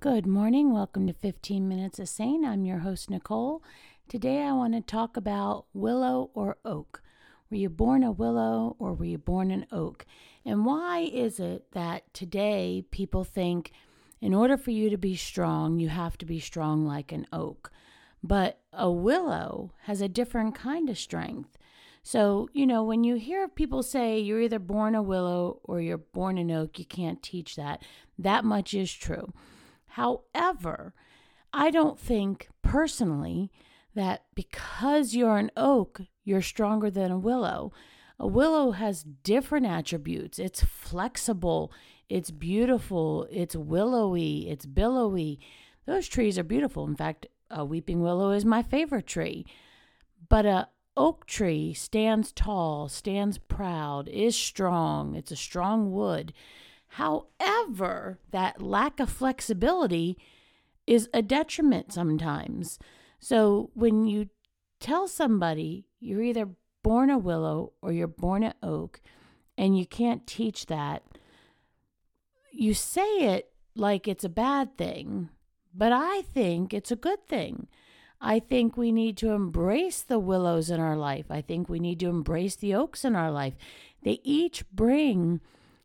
Good morning. Welcome to 15 Minutes of Sane. I'm your host, Nicole. Today I want to talk about willow or oak. Were you born a willow or were you born an oak? And why is it that today people think in order for you to be strong, you have to be strong like an oak? But a willow has a different kind of strength. So, you know, when you hear people say you're either born a willow or you're born an oak, you can't teach that. That much is true. However, I don't think personally that because you're an oak, you're stronger than a willow. A willow has different attributes. It's flexible, it's beautiful, it's willowy, it's billowy. Those trees are beautiful. In fact, a weeping willow is my favorite tree. But a oak tree stands tall, stands proud, is strong. It's a strong wood. However, that lack of flexibility is a detriment sometimes. So when you tell somebody you're either born a willow or you're born an oak and you can't teach that, you say it like it's a bad thing, but I think it's a good thing. I think we need to embrace the willows in our life. I think we need to embrace the oaks in our life. They each bring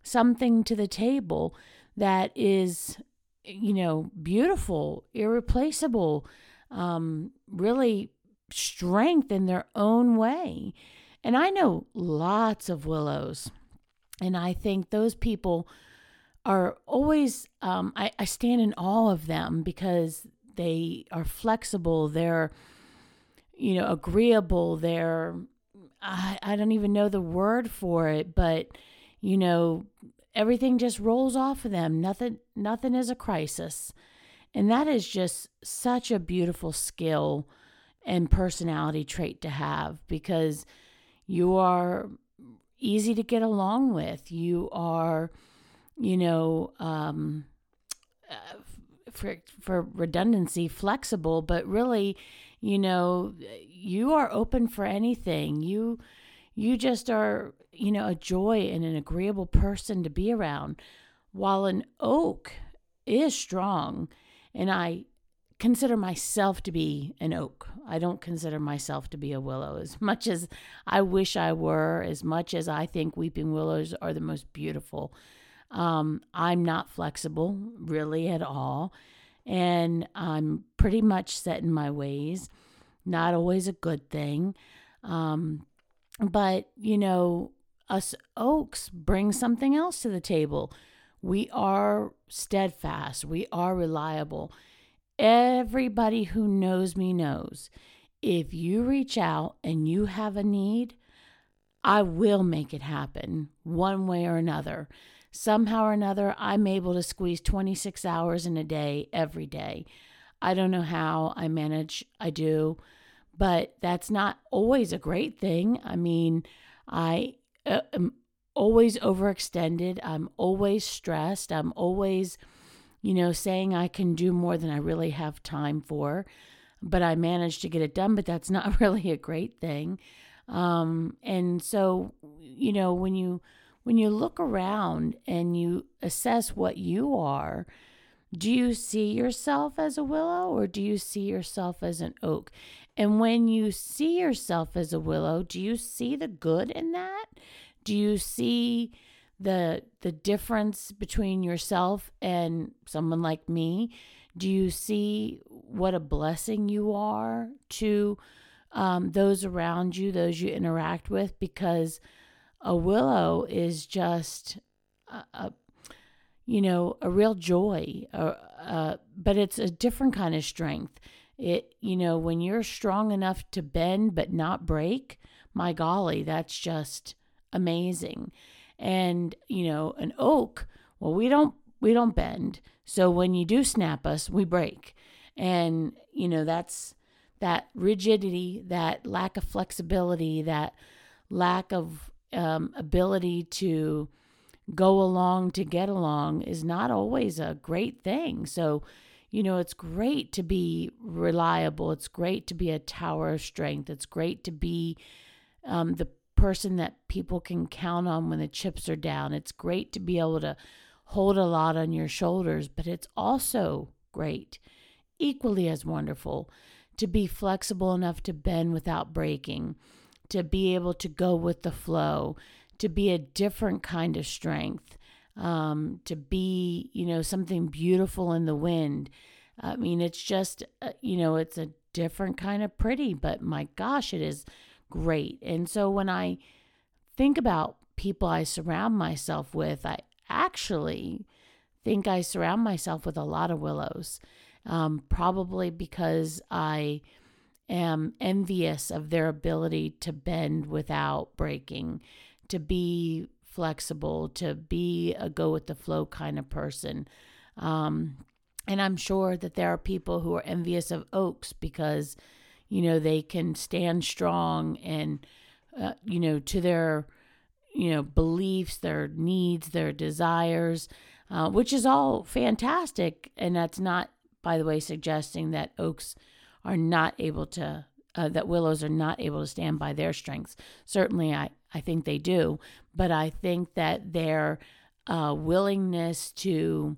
something to the table that is, you know, beautiful, irreplaceable, um, really strength in their own way. And I know lots of willows, and I think those people are always, um, I, I stand in awe of them because they are flexible, they're, you know, agreeable, they're, I, I don't even know the word for it, but you know, everything just rolls off of them. Nothing nothing is a crisis. And that is just such a beautiful skill and personality trait to have because you are easy to get along with. You are, you know, um, uh, for for redundancy, flexible, but really, you know, you are open for anything. You you just are, you know, a joy and an agreeable person to be around. While an oak is strong, and I consider myself to be an oak. I don't consider myself to be a willow as much as I wish I were, as much as I think weeping willows are the most beautiful. Um, I'm not flexible really at all, and I'm pretty much set in my ways. Not always a good thing. Um, but, you know, us oaks bring something else to the table. We are steadfast, we are reliable. Everybody who knows me knows if you reach out and you have a need, I will make it happen one way or another. Somehow or another, I'm able to squeeze 26 hours in a day every day. I don't know how I manage, I do but that's not always a great thing. I mean, I uh, am always overextended. I'm always stressed. I'm always, you know, saying I can do more than I really have time for, but I manage to get it done. But that's not really a great thing. Um, and so, you know, when you when you look around and you assess what you are, do you see yourself as a willow or do you see yourself as an oak? And when you see yourself as a willow, do you see the good in that? Do you see the the difference between yourself and someone like me? Do you see what a blessing you are to um, those around you, those you interact with? Because a willow is just a, a you know a real joy, uh, but it's a different kind of strength. It, you know, when you're strong enough to bend but not break, my golly, that's just amazing. And, you know, an oak, well, we don't we don't bend. So when you do snap us, we break. And, you know, that's that rigidity, that lack of flexibility, that lack of um, ability to go along to get along is not always a great thing. So you know, it's great to be reliable. It's great to be a tower of strength. It's great to be um, the person that people can count on when the chips are down. It's great to be able to hold a lot on your shoulders, but it's also great. Equally as wonderful to be flexible enough to bend without breaking, to be able to go with the flow, to be a different kind of strength, um, to be, you know, something beautiful in the wind. I mean, it's just, uh, you know, it's a different kind of pretty, but my gosh, it is great. And so when I think about people I surround myself with, I actually think I surround myself with a lot of willows, um, probably because I am envious of their ability to bend without breaking, to be flexible, to be a go with the flow kind of person. Um, and I'm sure that there are people who are envious of oaks because, you know, they can stand strong and, uh, you know, to their you know, beliefs, their needs, their desires, uh, which is all fantastic. And that's not, by the way, suggesting that oaks are not able to, uh, that willows are not able to stand by their strengths. Certainly, I, I think they do. But I think that their uh, willingness to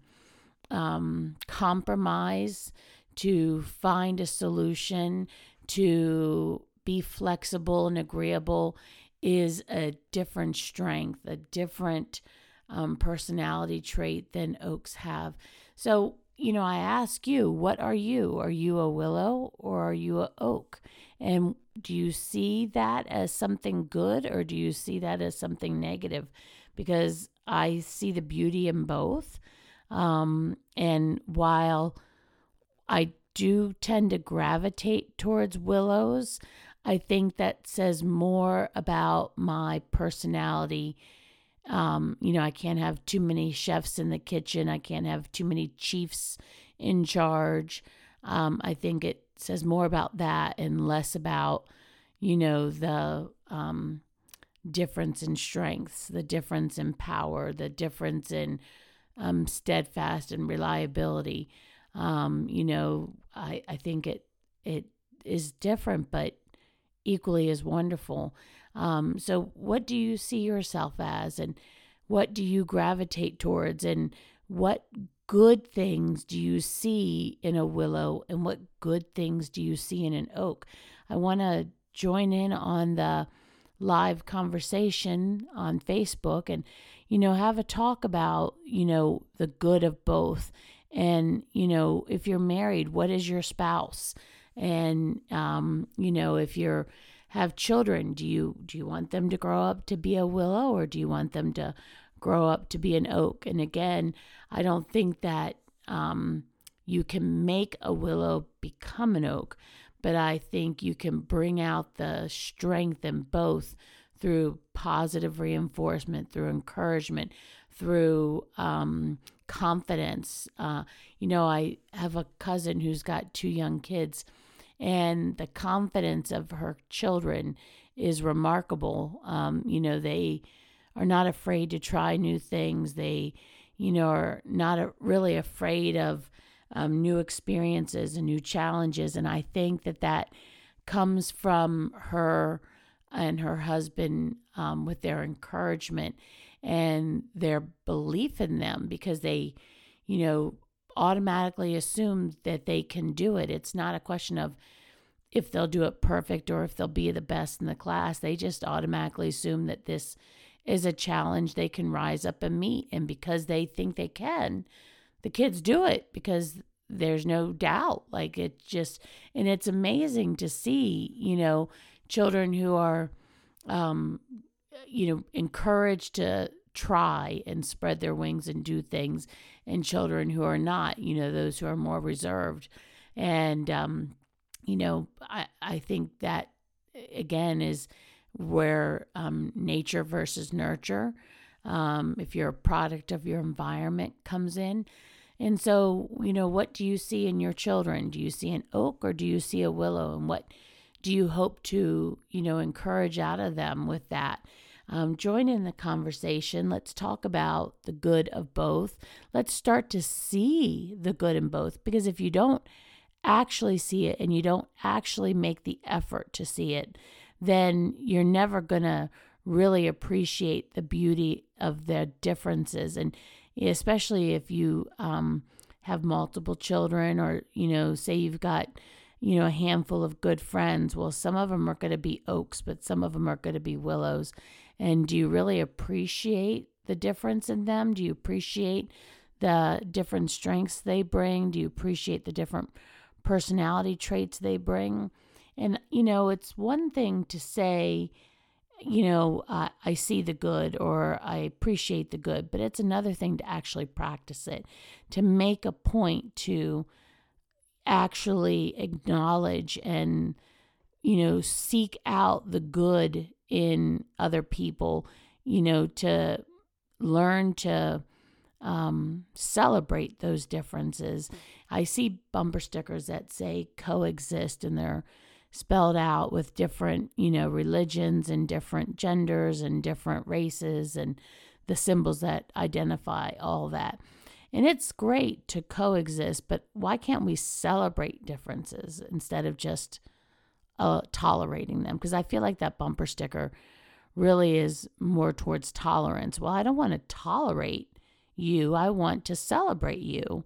um, compromise, to find a solution, to be flexible and agreeable is a different strength, a different um, personality trait than oaks have. So, you know, I ask you, what are you? Are you a willow or are you a oak? And do you see that as something good or do you see that as something negative? Because I see the beauty in both. Um, and while I do tend to gravitate towards willows, I think that says more about my personality. Um, you know, I can't have too many chefs in the kitchen. I can't have too many chiefs in charge. Um, I think it says more about that and less about, you know, the um, difference in strengths, the difference in power, the difference in um, steadfast and reliability. Um, you know, I, I think it it is different, but equally as wonderful. Um, so, what do you see yourself as, and what do you gravitate towards, and what good things do you see in a willow, and what good things do you see in an oak? I want to join in on the live conversation on Facebook and, you know, have a talk about, you know, the good of both. And, you know, if you're married, what is your spouse? and um, you know if you're have children do you do you want them to grow up to be a willow or do you want them to grow up to be an oak? And again i don't think that um, you can make a willow become an oak but i think you can bring out the strength in both through positive reinforcement through encouragement through um, confidence. Uh, you know i have a cousin who's got two young kids and the confidence of her children is remarkable. Um, you know, they are not afraid to try new things. They, you know, are not a, really afraid of um, new experiences and new challenges. And I think that that comes from her and her husband um, with their encouragement and their belief in them because they, you know, automatically assume that they can do it. It's not a question of if they'll do it perfect or if they'll be the best in the class. They just automatically assume that this is a challenge they can rise up and meet. And because they think they can, the kids do it because there's no doubt. Like it just, and it's amazing to see, you know, children who are, um, you know, encouraged to try and spread their wings and do things, and children who are not, you know, those who are more reserved. And, um, you know, I, I think that again is where um, nature versus nurture, um, if you're a product of your environment, comes in. And so, you know, what do you see in your children? Do you see an oak or do you see a willow? And what do you hope to, you know, encourage out of them with that? Um, join in the conversation. Let's talk about the good of both. Let's start to see the good in both because if you don't actually see it and you don't actually make the effort to see it, then you're never going to really appreciate the beauty of the differences. And especially if you um, have multiple children or, you know, say you've got, you know, a handful of good friends. Well, some of them are going to be oaks, but some of them are going to be willows. And do you really appreciate the difference in them? Do you appreciate the different strengths they bring? Do you appreciate the different personality traits they bring? And, you know, it's one thing to say, you know, uh, I see the good or I appreciate the good, but it's another thing to actually practice it, to make a point to actually acknowledge and, you know, seek out the good in other people, you know, to learn to um, celebrate those differences. I see bumper stickers that say coexist and they're spelled out with different, you know, religions and different genders and different races and the symbols that identify all that. And it's great to coexist, but why can't we celebrate differences instead of just uh, tolerating them? Because I feel like that bumper sticker really is more towards tolerance. Well, I don't want to tolerate you, I want to celebrate you.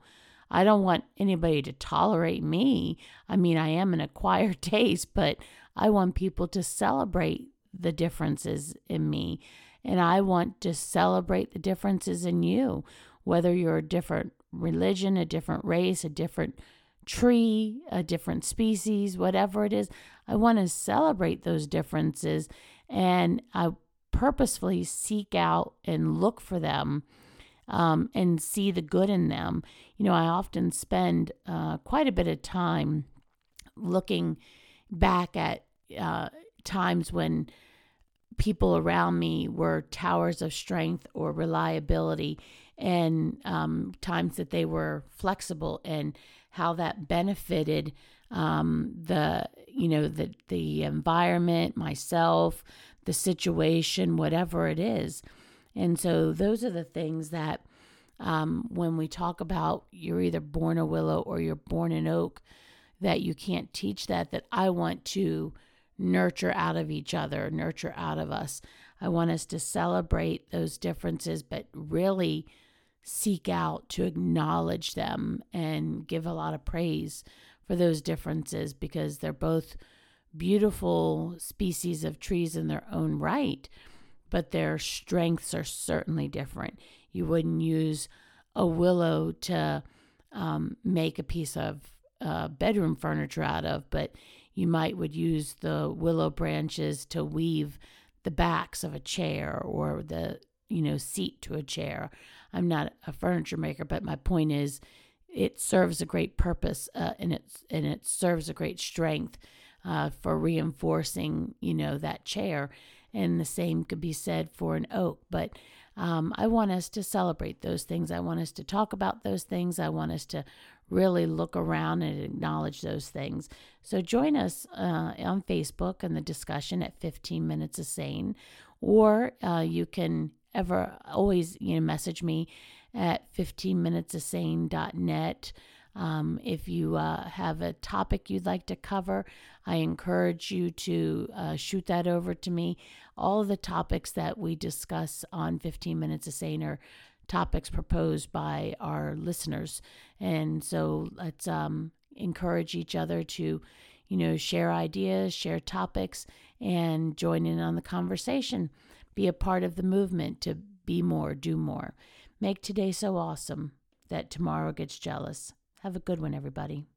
I don't want anybody to tolerate me. I mean, I am an acquired taste, but I want people to celebrate the differences in me. And I want to celebrate the differences in you, whether you're a different religion, a different race, a different tree, a different species, whatever it is. I want to celebrate those differences and I purposefully seek out and look for them um, and see the good in them. You know, I often spend uh, quite a bit of time looking back at uh, times when people around me were towers of strength or reliability, and um, times that they were flexible, and how that benefited um, the you know the the environment, myself, the situation, whatever it is. And so those are the things that um, when we talk about you're either born a willow or you're born an oak, that you can't teach that, that I want to nurture out of each other, nurture out of us. I want us to celebrate those differences, but really seek out to acknowledge them and give a lot of praise for those differences because they're both beautiful species of trees in their own right but their strengths are certainly different. You wouldn't use a willow to um, make a piece of uh, bedroom furniture out of, but you might would use the willow branches to weave the backs of a chair or the you know seat to a chair. I'm not a furniture maker, but my point is, it serves a great purpose uh, and it and it serves a great strength uh, for reinforcing you know that chair and the same could be said for an oak. But um, I want us to celebrate those things. I want us to talk about those things. I want us to really look around and acknowledge those things. So join us uh, on Facebook in the discussion at 15 Minutes of Sane, or uh, you can ever always you know message me at 15minutesofsane.net. Um, if you uh, have a topic you'd like to cover, I encourage you to uh, shoot that over to me. All the topics that we discuss on 15 Minutes of Sane are topics proposed by our listeners. And so let's um, encourage each other to, you know, share ideas, share topics, and join in on the conversation. Be a part of the movement to be more, do more. Make today so awesome that tomorrow gets jealous. Have a good one, everybody.